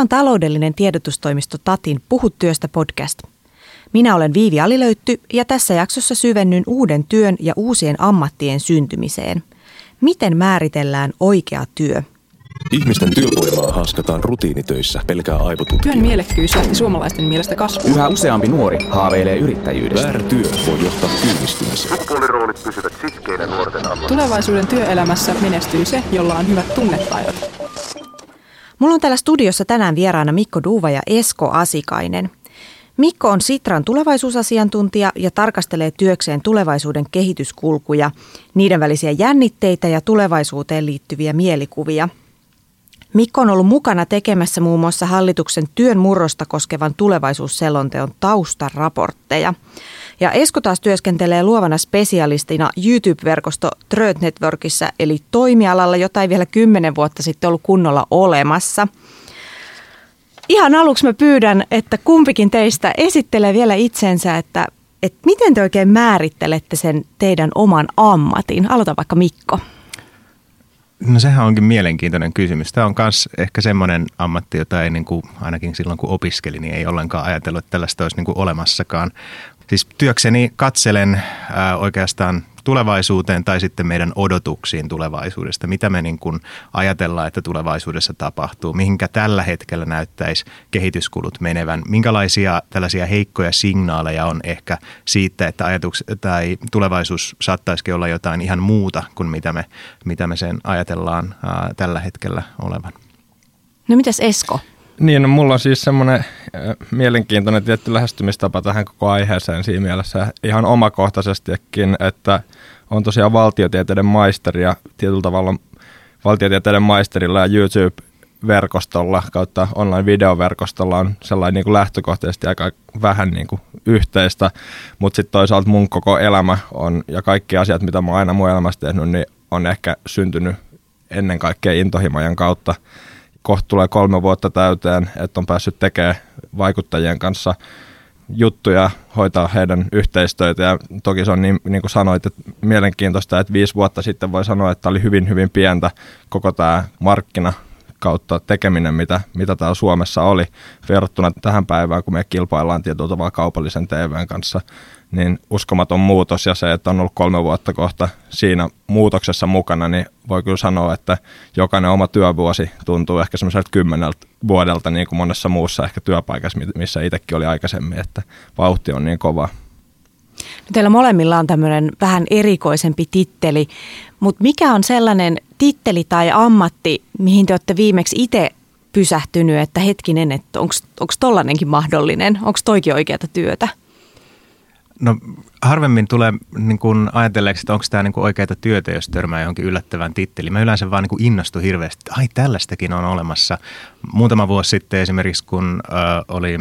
Tämä on taloudellinen tiedotustoimisto Tatin Puhu työstä podcast. Minä olen Viivi Alilöytty ja tässä jaksossa syvennyn uuden työn ja uusien ammattien syntymiseen. Miten määritellään oikea työ? Ihmisten työvoimaa haaskataan rutiinitöissä pelkää aivotutkia. Työn mielekkyys lähti suomalaisten mielestä kasvuun. Yhä useampi nuori haaveilee yrittäjyydestä. Väärä työ voi johtaa kyynistymiseen. Sukupuoliroolit pysyvät sitkeinä nuorten ammatissa. Tulevaisuuden työelämässä menestyy se, jolla on hyvät tunnetaidot. Mulla on täällä studiossa tänään vieraana Mikko Duuva ja Esko Asikainen. Mikko on Sitran tulevaisuusasiantuntija ja tarkastelee työkseen tulevaisuuden kehityskulkuja, niiden välisiä jännitteitä ja tulevaisuuteen liittyviä mielikuvia – Mikko on ollut mukana tekemässä muun muassa hallituksen työn murrosta koskevan tulevaisuusselonteon taustaraportteja. Ja Esko taas työskentelee luovana spesialistina YouTube-verkosto Tröd Networkissa, eli toimialalla, jota ei vielä kymmenen vuotta sitten ollut kunnolla olemassa. Ihan aluksi mä pyydän, että kumpikin teistä esittelee vielä itsensä, että, että miten te oikein määrittelette sen teidän oman ammatin. Aloita vaikka Mikko. No sehän onkin mielenkiintoinen kysymys. Tämä on myös ehkä semmoinen ammatti, jota ei niin kuin, ainakin silloin kun opiskelin, niin ei ollenkaan ajatellut, että tällaista olisi niin kuin olemassakaan. Siis työkseni katselen ää, oikeastaan tulevaisuuteen tai sitten meidän odotuksiin tulevaisuudesta. Mitä me niin kuin ajatellaan, että tulevaisuudessa tapahtuu, mihinkä tällä hetkellä näyttäisi kehityskulut menevän, minkälaisia tällaisia heikkoja signaaleja on ehkä siitä, että ajatus tai tulevaisuus saattaisikin olla jotain ihan muuta kuin mitä me, mitä me sen ajatellaan ää, tällä hetkellä olevan. No mitäs Esko? Niin, no, mulla on siis semmoinen äh, mielenkiintoinen tietty lähestymistapa tähän koko aiheeseen siinä mielessä ihan omakohtaisestikin, että on tosiaan valtiotieteiden maisteri ja tietyllä tavalla valtiotieteiden maisterilla ja YouTube-verkostolla kautta online-videoverkostolla on sellainen niin kuin lähtökohtaisesti aika vähän niin kuin yhteistä, mutta sitten toisaalta mun koko elämä on ja kaikki asiat, mitä mä oon aina mun elämässä tehnyt, niin on ehkä syntynyt ennen kaikkea intohimojen kautta – kohta tulee kolme vuotta täyteen, että on päässyt tekemään vaikuttajien kanssa juttuja, hoitaa heidän yhteistöitä ja toki se on niin, niin kuin sanoit, että mielenkiintoista, että viisi vuotta sitten voi sanoa, että oli hyvin hyvin pientä koko tämä markkina kautta tekeminen, mitä, mitä täällä Suomessa oli verrattuna tähän päivään, kun me kilpaillaan tietyllä kaupallisen TVn kanssa niin uskomaton muutos ja se, että on ollut kolme vuotta kohta siinä muutoksessa mukana, niin voi kyllä sanoa, että jokainen oma työvuosi tuntuu ehkä semmoiselta kymmeneltä vuodelta niin kuin monessa muussa ehkä työpaikassa, missä itsekin oli aikaisemmin, että vauhti on niin kova. No teillä molemmilla on tämmöinen vähän erikoisempi titteli, mutta mikä on sellainen titteli tai ammatti, mihin te olette viimeksi itse pysähtynyt, että hetkinen, että onko tollanenkin mahdollinen, onko toikin oikeata työtä? No harvemmin tulee niin kuin ajatelleeksi, että onko tämä niin kuin oikeaa työtä, jos törmää johonkin yllättävään titteliin. Mä yleensä vaan niin innostun hirveästi, että ai tällaistakin on olemassa. Muutama vuosi sitten esimerkiksi, kun äh, oli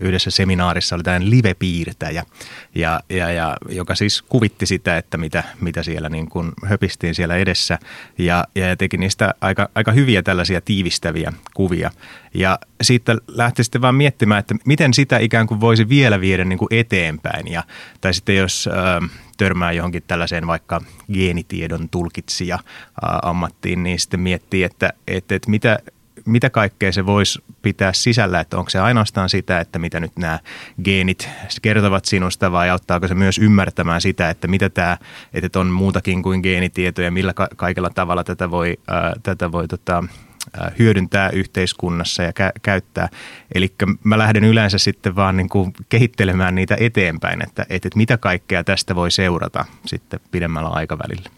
yhdessä seminaarissa oli tämmöinen live-piirtäjä, ja, ja, ja, joka siis kuvitti sitä, että mitä, mitä siellä niin kuin höpistiin siellä edessä ja, ja teki niistä aika, aika hyviä tällaisia tiivistäviä kuvia. Ja siitä lähti sitten vaan miettimään, että miten sitä ikään kuin voisi vielä viedä niin kuin eteenpäin. Ja, tai sitten jos äh, törmää johonkin tällaiseen vaikka geenitiedon tulkitsija äh, ammattiin, niin sitten miettii, että, että, että mitä, mitä kaikkea se voisi pitää sisällä, että onko se ainoastaan sitä, että mitä nyt nämä geenit kertovat sinusta vai auttaako se myös ymmärtämään sitä, että mitä tämä, että on muutakin kuin geenitietoja, millä ka- kaikella tavalla tätä voi, ää, tätä voi tota, hyödyntää yhteiskunnassa ja kä- käyttää. Eli mä lähden yleensä sitten vaan niin kuin kehittelemään niitä eteenpäin, että, että mitä kaikkea tästä voi seurata sitten pidemmällä aikavälillä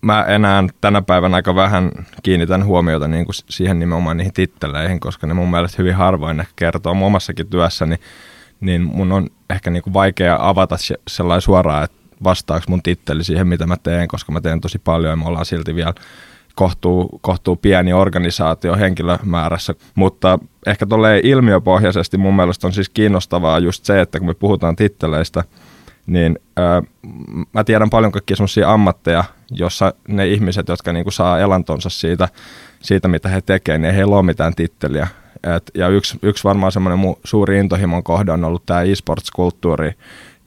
mä enää tänä päivänä aika vähän kiinnitän huomiota niin kuin siihen nimenomaan niihin titteleihin, koska ne mun mielestä hyvin harvoin ehkä kertoo. Mun omassakin työssäni, niin mun on ehkä niin kuin vaikea avata sellainen suoraan, että vastaako mun titteli siihen, mitä mä teen, koska mä teen tosi paljon ja me ollaan silti vielä kohtuu, kohtuu pieni organisaatio henkilömäärässä, mutta ehkä tolleen ilmiöpohjaisesti mun mielestä on siis kiinnostavaa just se, että kun me puhutaan titteleistä – niin öö, mä tiedän paljon kaikkia semmoisia ammatteja, jossa ne ihmiset, jotka niinku saa elantonsa siitä, siitä, mitä he tekevät, niin ei heillä ole mitään titteliä. Et, ja yksi, yksi varmaan semmoinen suuri intohimon kohde on ollut tämä e-sports-kulttuuri,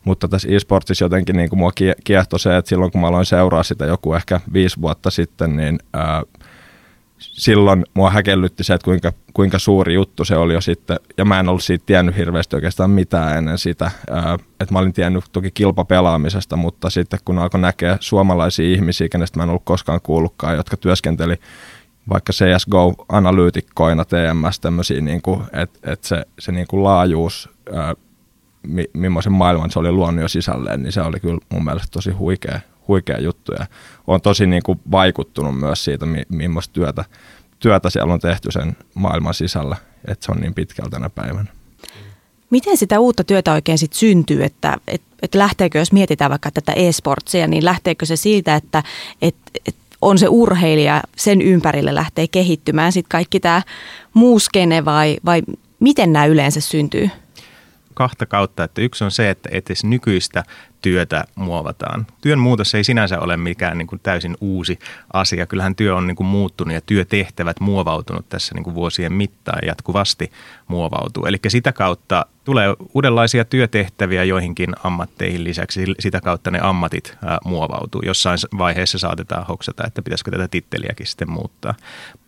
mutta tässä e-sportsissa jotenkin niin kuin mua kiehtoi se, että silloin kun mä aloin seuraa sitä joku ehkä viisi vuotta sitten, niin ää, silloin mua häkellytti se, että kuinka, kuinka suuri juttu se oli jo sitten, ja mä en ollut siitä tiennyt hirveästi oikeastaan mitään ennen sitä, että mä olin tiennyt toki kilpapelaamisesta, mutta sitten kun alkoi näkeä suomalaisia ihmisiä, kenestä mä en ollut koskaan kuullutkaan, jotka työskenteli vaikka CSGO-analyytikkoina TMS, tämmöisiä, niin että et se, se niin kuin laajuus, ää, mi, millaisen maailman se oli luonut jo sisälleen, niin se oli kyllä mun mielestä tosi huikea, huikea juttu ja on tosi niin kuin vaikuttunut myös siitä, mi, millaista työtä, työtä siellä on tehty sen maailman sisällä, että se on niin pitkällä tänä päivänä. Miten sitä uutta työtä oikein sitten syntyy, että et, et lähteekö, jos mietitään vaikka tätä e-sportsia, niin lähteekö se siitä, että et, et on se urheilija, sen ympärille lähtee kehittymään sitten kaikki tämä muu skene vai, vai miten nämä yleensä syntyy? Kahta kautta. Että yksi on se, että edes nykyistä työtä muovataan. Työn muutos ei sinänsä ole mikään niin kuin täysin uusi asia. Kyllähän työ on niin kuin muuttunut ja työtehtävät muovautunut tässä niin kuin vuosien mittaan ja jatkuvasti muovautuu. Eli sitä kautta tulee uudenlaisia työtehtäviä joihinkin ammatteihin lisäksi. Sitä kautta ne ammatit muovautuu. Jossain vaiheessa saatetaan hoksata, että pitäisikö tätä titteliäkin sitten muuttaa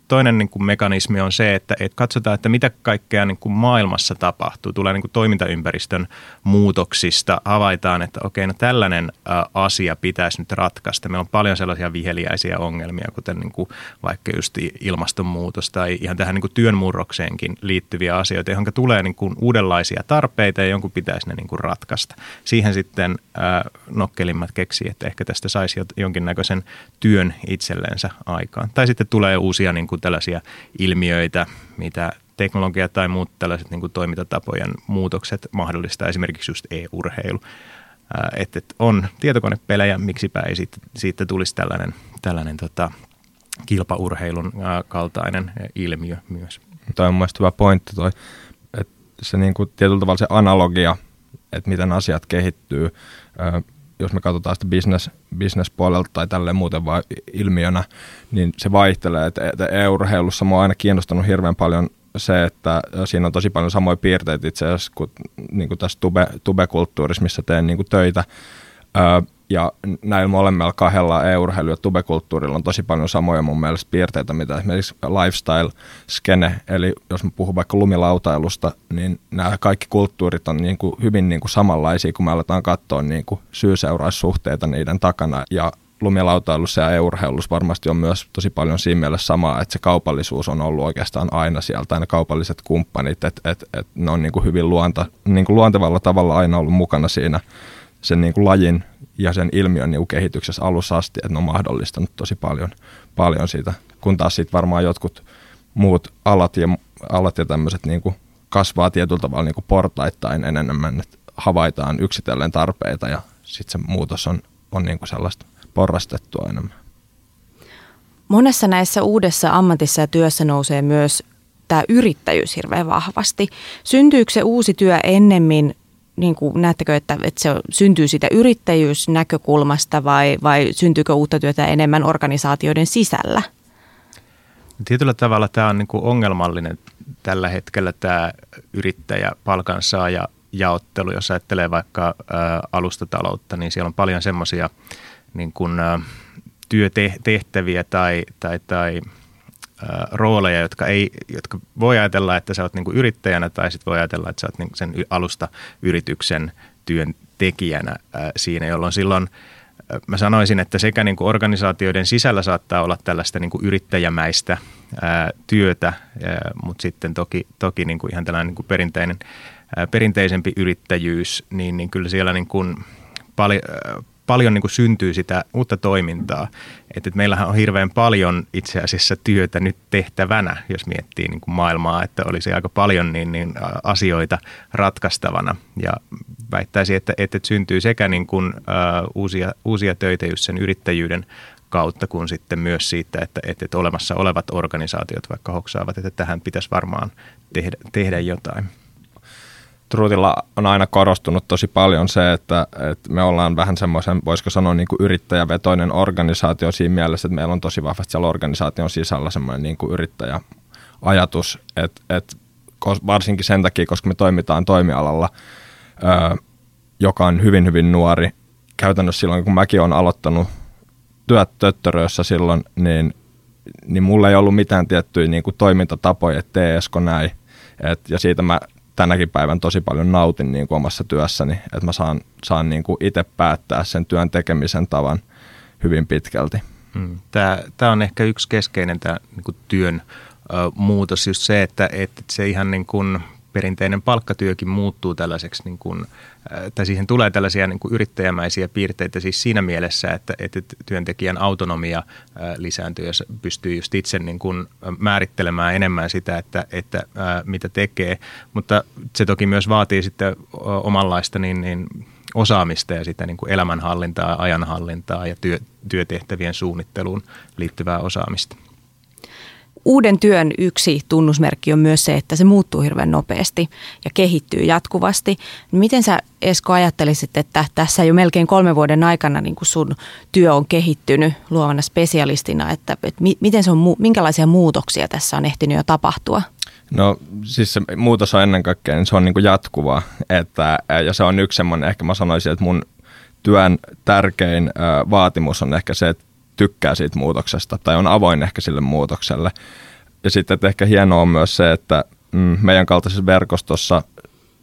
toinen niin kuin mekanismi on se, että, että katsotaan, että mitä kaikkea niin kuin maailmassa tapahtuu. Tulee niin kuin toimintaympäristön muutoksista, havaitaan, että okei, no tällainen ä, asia pitäisi nyt ratkaista. Meillä on paljon sellaisia viheliäisiä ongelmia, kuten niin kuin vaikka just ilmastonmuutos tai ihan tähän niin kuin työn murrokseenkin liittyviä asioita, johon tulee niin kuin uudenlaisia tarpeita ja jonkun pitäisi ne niin kuin ratkaista. Siihen sitten ä, nokkelimmat keksii, että ehkä tästä saisi jonkinnäköisen työn itsellensä aikaan. Tai sitten tulee uusia niin kuin kuin tällaisia ilmiöitä, mitä teknologia tai muut tällaiset niin kuin toimintatapojen muutokset mahdollistaa, esimerkiksi just e-urheilu. Että et on tietokonepelejä, miksipä ei siitä, siitä tulisi tällainen, tällainen tota, kilpaurheilun kaltainen ilmiö myös. Tämä on mielestäni hyvä pointti toi, että se niin kuin tietyllä tavalla se analogia, että miten asiat kehittyy, jos me katsotaan sitä business, business-puolelta tai tälle muuten vain ilmiönä, niin se vaihtelee. Että, e-urheilussa mua on aina kiinnostanut hirveän paljon se, että siinä on tosi paljon samoja piirteitä itse asiassa kuin, niin kuin tässä tube, tube-kulttuurissa, missä teen niin kuin töitä. Ja näillä molemmilla kahdella e-urheilu- ja tubekulttuurilla on tosi paljon samoja mun mielestä piirteitä, mitä esimerkiksi lifestyle-skene, eli jos mä puhun vaikka lumilautailusta, niin nämä kaikki kulttuurit on niin kuin hyvin niin kuin samanlaisia, kun me aletaan katsoa niin kuin syy-seuraussuhteita niiden takana. Ja lumilautailussa ja e-urheilussa varmasti on myös tosi paljon siinä mielessä samaa, että se kaupallisuus on ollut oikeastaan aina sieltä, ne kaupalliset kumppanit, että et, et ne on niin kuin hyvin luonta, niin kuin luontevalla tavalla aina ollut mukana siinä sen niin kuin lajin ja sen ilmiön niin kehityksessä alussa asti, että ne on mahdollistanut tosi paljon, paljon siitä, kun taas sitten varmaan jotkut muut alat ja, alat ja tämmöiset niin kuin kasvaa tietyllä tavalla niin kuin portaittain enemmän, että havaitaan yksitellen tarpeita ja sitten se muutos on, on niin kuin sellaista porrastettua enemmän. Monessa näissä uudessa ammatissa ja työssä nousee myös tämä yrittäjyys hirveän vahvasti. Syntyykö se uusi työ ennemmin niin kuin, näettekö, että, että se syntyy siitä yrittäjyysnäkökulmasta vai, vai syntyykö uutta työtä enemmän organisaatioiden sisällä? Tietyllä tavalla tämä on niin kuin ongelmallinen tällä hetkellä tämä yrittäjä palkansaaja jaottelu, jos ajattelee vaikka ä, alustataloutta, niin siellä on paljon semmoisia niin kuin, työtehtäviä tai, tai, tai rooleja, jotka, ei, jotka voi ajatella, että sä oot niinku yrittäjänä tai sitten voi ajatella, että sä oot niinku sen alusta yrityksen työntekijänä siinä, jolloin silloin mä sanoisin, että sekä niinku organisaatioiden sisällä saattaa olla tällaista niinku yrittäjämäistä ää, työtä, ää, mutta sitten toki, toki niinku ihan tällainen niinku perinteinen, ää, perinteisempi yrittäjyys, niin, niin kyllä siellä niinku paljon, paljon niin kuin syntyy sitä uutta toimintaa. Että, meillähän on hirveän paljon itse asiassa työtä nyt tehtävänä, jos miettii niin kuin maailmaa, että olisi aika paljon niin, niin asioita ratkaistavana. Ja väittäisin, että, että syntyy sekä niin kuin, uh, uusia, uusia töitä just sen yrittäjyyden kautta, kuin sitten myös siitä, että, että, että olemassa olevat organisaatiot vaikka hoksaavat, että tähän pitäisi varmaan tehdä, tehdä jotain. Truutilla on aina korostunut tosi paljon se, että, että me ollaan vähän semmoisen, voisiko sanoa niin kuin yrittäjävetoinen organisaatio siinä mielessä, että meillä on tosi vahvasti siellä organisaation sisällä semmoinen niin kuin yrittäjäajatus, että, että varsinkin sen takia, koska me toimitaan toimialalla, joka on hyvin hyvin nuori. Käytännössä silloin, kun mäkin olen aloittanut työt töttöröissä silloin, niin niin mulla ei ollut mitään tiettyjä niin kuin toimintatapoja, että tee näin. Et, ja siitä mä tänäkin päivän tosi paljon nautin niin kuin omassa työssäni, että mä saan, saan niin kuin itse päättää sen työn tekemisen tavan hyvin pitkälti. Mm. Tämä, tämä on ehkä yksi keskeinen tämä niin kuin työn ö, muutos, just se, että, että se ihan niin kuin perinteinen palkkatyökin muuttuu tällaiseksi, niin kuin, tai siihen tulee tällaisia niin kuin yrittäjämäisiä piirteitä siis siinä mielessä, että, että työntekijän autonomia lisääntyy, jos pystyy just itse niin kuin määrittelemään enemmän sitä, että, että mitä tekee, mutta se toki myös vaatii sitten omanlaista niin, niin osaamista ja sitä niin kuin elämänhallintaa, ajanhallintaa ja työ, työtehtävien suunnitteluun liittyvää osaamista uuden työn yksi tunnusmerkki on myös se, että se muuttuu hirveän nopeasti ja kehittyy jatkuvasti. Miten sä Esko ajattelisit, että tässä jo melkein kolme vuoden aikana niin kun sun työ on kehittynyt luovana spesialistina, että, että miten se on, minkälaisia muutoksia tässä on ehtinyt jo tapahtua? No siis se muutos on ennen kaikkea, niin se on niin kuin jatkuvaa. Että, ja se on yksi semmoinen, ehkä mä sanoisin, että mun työn tärkein vaatimus on ehkä se, että tykkää siitä muutoksesta tai on avoin ehkä sille muutokselle. Ja sitten ehkä hienoa on myös se, että mm, meidän kaltaisessa verkostossa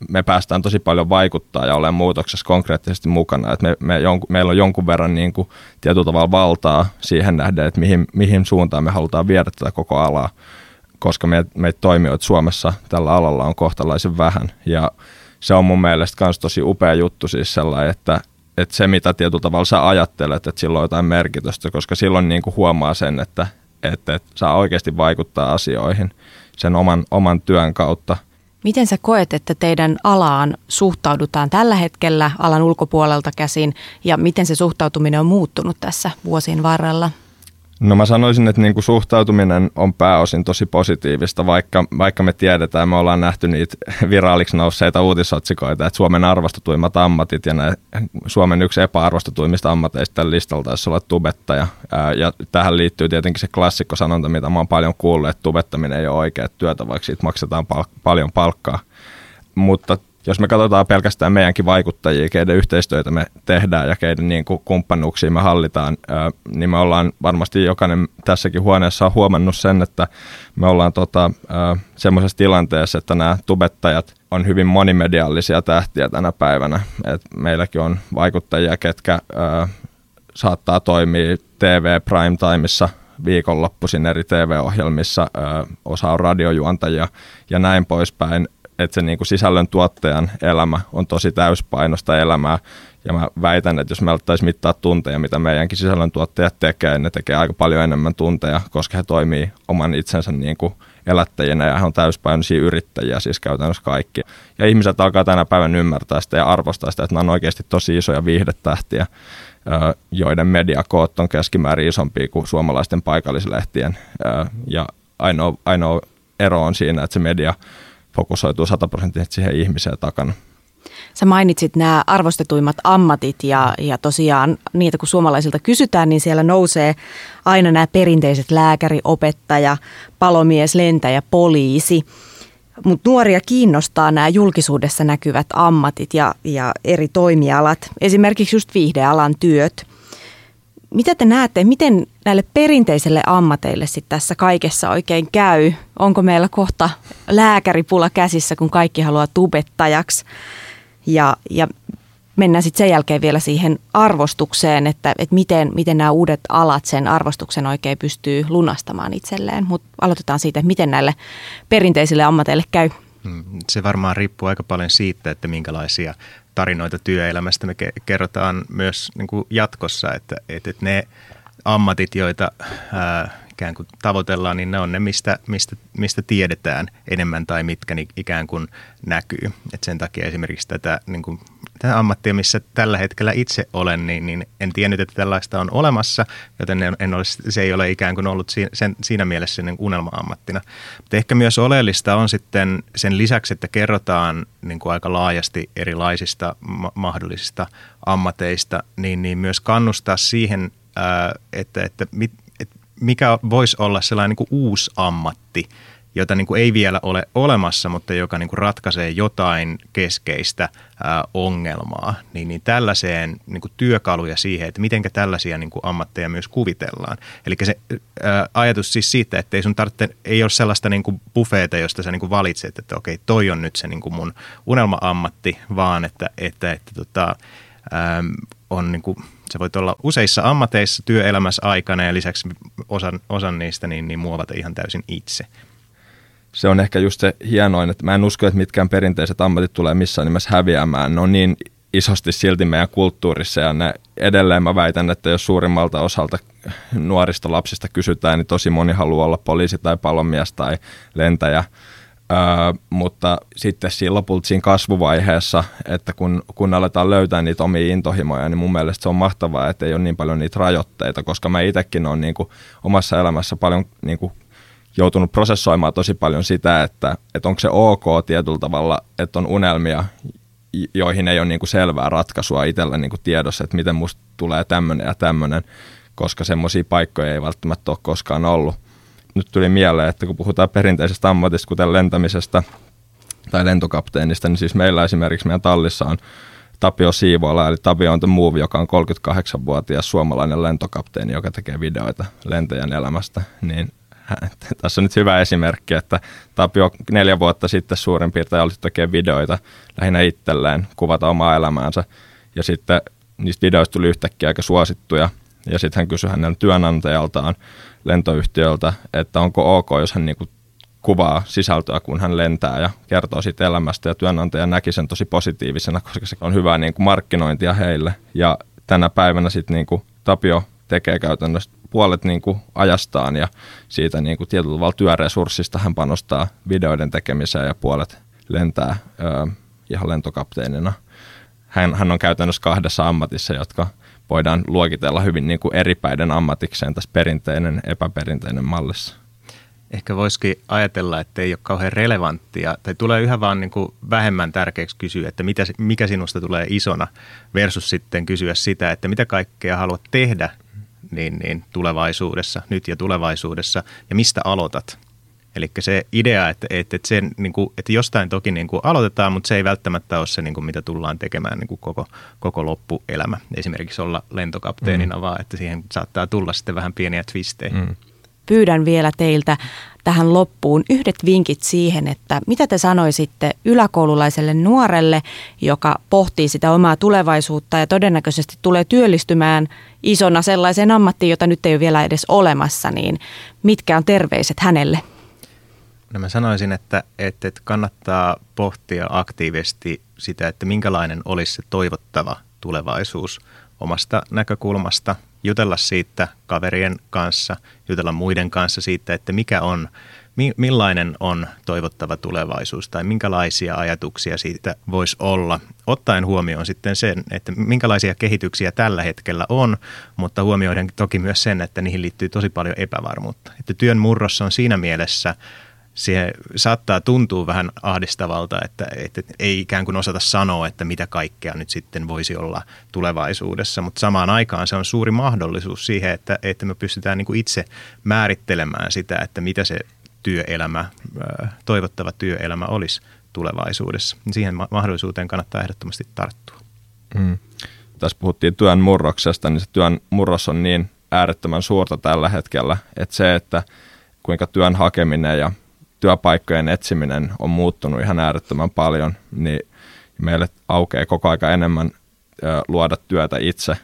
me päästään tosi paljon vaikuttaa ja olemaan muutoksessa konkreettisesti mukana. Että me, me jonku, meillä on jonkun verran niin kuin, tietyllä tavalla valtaa siihen nähden, että mihin, mihin suuntaan me halutaan viedä tätä koko alaa, koska meitä me toimijoita Suomessa tällä alalla on kohtalaisen vähän. Ja se on mun mielestä myös tosi upea juttu siis sellainen, että, että se mitä tietyllä tavalla sä ajattelet, että sillä on jotain merkitystä, koska silloin niin kuin huomaa sen, että, että, että saa oikeasti vaikuttaa asioihin sen oman, oman työn kautta. Miten sä koet, että teidän alaan suhtaudutaan tällä hetkellä alan ulkopuolelta käsin ja miten se suhtautuminen on muuttunut tässä vuosien varrella? No mä sanoisin, että niin kuin suhtautuminen on pääosin tosi positiivista, vaikka, vaikka me tiedetään, me ollaan nähty niitä viraaliksi nousseita uutisotsikoita, että Suomen arvostetuimmat ammatit ja Suomen yksi epäarvostetuimmista ammateista tällä listalta taisi olla tubettaja. Ja tähän liittyy tietenkin se klassikkosanonta, mitä mä oon paljon kuullut, että tubettaminen ei ole oikea työtä, vaikka siitä maksetaan pal- paljon palkkaa. Mutta jos me katsotaan pelkästään meidänkin vaikuttajia, keiden yhteistyötä me tehdään ja keiden niin kuin kumppanuuksia me hallitaan, niin me ollaan varmasti jokainen tässäkin huoneessa on huomannut sen, että me ollaan tota, semmoisessa tilanteessa, että nämä tubettajat on hyvin monimediallisia tähtiä tänä päivänä. Et meilläkin on vaikuttajia, ketkä saattaa toimia TV Prime Timeissa viikonloppuisin eri TV-ohjelmissa, osa on radiojuontajia ja näin poispäin että se niin kuin sisällön tuottajan elämä on tosi täyspainosta elämää. Ja mä väitän, että jos me alettaisiin mittaa tunteja, mitä meidänkin sisällöntuottajat tekee, ne tekee aika paljon enemmän tunteja, koska he toimii oman itsensä niin kuin elättäjinä ja he on täyspainoisia yrittäjiä, siis käytännössä kaikki. Ja ihmiset alkaa tänä päivänä ymmärtää sitä ja arvostaa sitä, että nämä on oikeasti tosi isoja viihdetähtiä, joiden mediakoot on keskimäärin isompia kuin suomalaisten paikallislehtien. Ja ainoa, ainoa ero on siinä, että se media fokusoituu sataprosenttisesti siihen ihmiseen takana. Sä mainitsit nämä arvostetuimmat ammatit ja, ja tosiaan niitä kun suomalaisilta kysytään, niin siellä nousee aina nämä perinteiset lääkäri, opettaja, palomies, lentäjä, poliisi. Mutta nuoria kiinnostaa nämä julkisuudessa näkyvät ammatit ja, ja eri toimialat, esimerkiksi just viihdealan työt. Mitä te näette, miten näille perinteisille ammateille sit tässä kaikessa oikein käy? Onko meillä kohta lääkäripula käsissä, kun kaikki haluaa tubettajaksi? Ja, ja mennään sitten sen jälkeen vielä siihen arvostukseen, että, että miten, miten nämä uudet alat sen arvostuksen oikein pystyy lunastamaan itselleen. Mutta aloitetaan siitä, että miten näille perinteisille ammateille käy. Hmm, se varmaan riippuu aika paljon siitä, että minkälaisia tarinoita työelämästä. Me kerrotaan myös niin kuin jatkossa, että, että ne ammatit, joita ää, ikään kuin tavoitellaan, niin ne on ne, mistä, mistä, mistä tiedetään enemmän tai mitkä niin ikään kuin näkyy. Et sen takia esimerkiksi tätä, niin kuin, tätä ammattia, missä tällä hetkellä itse olen, niin, niin en tiennyt, että tällaista on olemassa, joten en, en ole, se ei ole ikään kuin ollut siinä, sen, siinä mielessä niin unelma-ammattina. Mutta ehkä myös oleellista on sitten sen lisäksi, että kerrotaan niin kuin aika laajasti erilaisista ma- mahdollisista ammateista, niin, niin myös kannustaa siihen, että, että mit, mikä voisi olla sellainen niin kuin uusi ammatti, jota niin kuin ei vielä ole olemassa, mutta joka niin kuin ratkaisee jotain keskeistä ää, ongelmaa, niin, niin tällaiseen niin kuin työkaluja siihen, että miten tällaisia niin kuin ammatteja myös kuvitellaan. Eli se ää, ajatus siis siitä, että ei sun tarvitse, ei ole sellaista niin kuin buffeeta, josta sä niin kuin valitset, että okei, toi on nyt se niin kuin mun unelma-ammatti, vaan että, että, että tota, ää, on niin kuin, se voi olla useissa ammateissa työelämässä aikana ja lisäksi osan, osan niistä niin, niin muovata ihan täysin itse se on ehkä just se hienoin, että mä en usko, että mitkään perinteiset ammatit tulee missään nimessä häviämään. Ne on niin isosti silti meidän kulttuurissa ja ne edelleen mä väitän, että jos suurimmalta osalta nuorista lapsista kysytään, niin tosi moni haluaa olla poliisi tai palomies tai lentäjä. Öö, mutta sitten siinä lopulta siinä kasvuvaiheessa, että kun, kun aletaan löytää niitä omia intohimoja, niin mun mielestä se on mahtavaa, että ei ole niin paljon niitä rajoitteita, koska mä itsekin olen niin omassa elämässä paljon niin kuin joutunut prosessoimaan tosi paljon sitä, että, että onko se ok tietyllä tavalla, että on unelmia, joihin ei ole niin kuin selvää ratkaisua itsellä niin kuin tiedossa, että miten musta tulee tämmöinen ja tämmöinen, koska semmoisia paikkoja ei välttämättä ole koskaan ollut. Nyt tuli mieleen, että kun puhutaan perinteisestä ammatista, kuten lentämisestä tai lentokapteenista, niin siis meillä esimerkiksi meidän tallissa on Tapio Siivola, eli Tapio on the Move, joka on 38-vuotias suomalainen lentokapteeni, joka tekee videoita lentäjän elämästä, niin tässä on nyt hyvä esimerkki, että Tapio neljä vuotta sitten suurin piirtein oli tekemään videoita lähinnä itselleen, kuvata omaa elämäänsä. Ja sitten niistä videoista tuli yhtäkkiä aika suosittuja. Ja sitten hän kysyi hänen työnantajaltaan lentoyhtiöltä, että onko ok, jos hän niinku kuvaa sisältöä, kun hän lentää ja kertoo siitä elämästä. Ja työnantaja näki sen tosi positiivisena, koska se on hyvää niinku markkinointia heille. Ja tänä päivänä sitten niinku Tapio tekee käytännössä puolet niin kuin ajastaan ja siitä niin kuin tietyllä tavalla työresurssista hän panostaa videoiden tekemiseen ja puolet lentää ö, ihan lentokapteenina. Hän, hän on käytännössä kahdessa ammatissa, jotka voidaan luokitella hyvin niin kuin eripäiden ammatikseen tässä perinteinen, epäperinteinen mallissa. Ehkä voisikin ajatella, että ei ole kauhean relevanttia, tai tulee yhä vaan niin kuin vähemmän tärkeäksi kysyä, että mitä, mikä sinusta tulee isona, versus sitten kysyä sitä, että mitä kaikkea haluat tehdä niin, niin tulevaisuudessa, nyt ja tulevaisuudessa, ja mistä aloitat. Eli se idea, että, että, että, sen, niin kuin, että jostain toki niin kuin aloitetaan, mutta se ei välttämättä ole se, niin kuin, mitä tullaan tekemään niin kuin koko, koko loppuelämä. Esimerkiksi olla lentokapteenina, mm. vaan että siihen saattaa tulla sitten vähän pieniä twistejä. Mm pyydän vielä teiltä tähän loppuun yhdet vinkit siihen, että mitä te sanoisitte yläkoululaiselle nuorelle, joka pohtii sitä omaa tulevaisuutta ja todennäköisesti tulee työllistymään isona sellaiseen ammattiin, jota nyt ei ole vielä edes olemassa, niin mitkä on terveiset hänelle? No mä sanoisin, että, että kannattaa pohtia aktiivisesti sitä, että minkälainen olisi se toivottava tulevaisuus omasta näkökulmasta – jutella siitä kaverien kanssa, jutella muiden kanssa siitä, että mikä on, millainen on toivottava tulevaisuus tai minkälaisia ajatuksia siitä voisi olla, ottaen huomioon sitten sen, että minkälaisia kehityksiä tällä hetkellä on, mutta huomioiden toki myös sen, että niihin liittyy tosi paljon epävarmuutta. Että työn murros on siinä mielessä se saattaa tuntua vähän ahdistavalta, että, että ei ikään kuin osata sanoa, että mitä kaikkea nyt sitten voisi olla tulevaisuudessa, mutta samaan aikaan se on suuri mahdollisuus siihen, että, että me pystytään niin kuin itse määrittelemään sitä, että mitä se työelämä, toivottava työelämä olisi tulevaisuudessa. Siihen mahdollisuuteen kannattaa ehdottomasti tarttua. Mm. Tässä puhuttiin työn murroksesta, niin se työn murros on niin äärettömän suurta tällä hetkellä, että se, että kuinka työn hakeminen ja työpaikkojen etsiminen on muuttunut ihan äärettömän paljon, niin meille aukeaa koko aika enemmän luoda työtä itse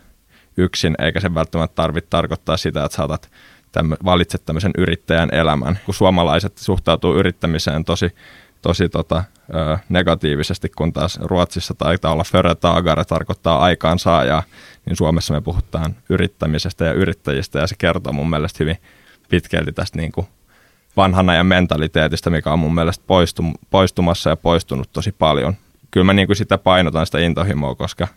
yksin, eikä se välttämättä tarvitse tarkoittaa sitä, että saatat tämmö, valitset tämmöisen yrittäjän elämän. Kun suomalaiset suhtautuu yrittämiseen tosi, tosi tota, ö, negatiivisesti, kun taas Ruotsissa taitaa olla företagare tarkoittaa aikaansaajaa, niin Suomessa me puhutaan yrittämisestä ja yrittäjistä, ja se kertoo mun mielestä hyvin pitkälti tästä niin kuin vanhan ajan mentaliteetistä, mikä on mun mielestä poistum, poistumassa ja poistunut tosi paljon. Kyllä mä niin kuin sitä painotan sitä intohimoa, koska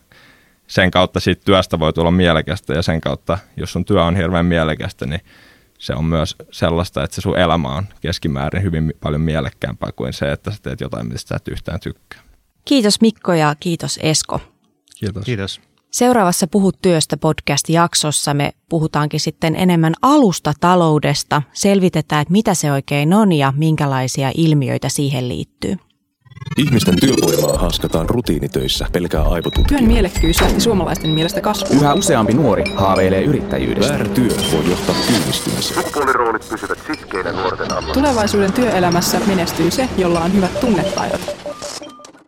sen kautta siitä työstä voi tulla mielekästä ja sen kautta, jos sun työ on hirveän mielekästä, niin se on myös sellaista, että se sun elämä on keskimäärin hyvin paljon mielekkäämpää kuin se, että sä teet jotain, mistä sä et yhtään tykkää. Kiitos Mikko ja kiitos Esko. Kiitos. Kiitos. Seuraavassa Puhut työstä podcast-jaksossa me puhutaankin sitten enemmän alustataloudesta, selvitetään, että mitä se oikein on ja minkälaisia ilmiöitä siihen liittyy. Ihmisten työvoimaa haaskataan rutiinitöissä pelkää aivotutkija. Työn mielekkyys lähti suomalaisten mielestä kasvuun. Yhä useampi nuori haaveilee yrittäjyydestä. Väärä työ voi johtaa kyynistymiseen. Sukupuoliroolit pysyvät sitkeinä nuorten ammatissa. Tulevaisuuden työelämässä menestyy se, jolla on hyvät tunnetaidot.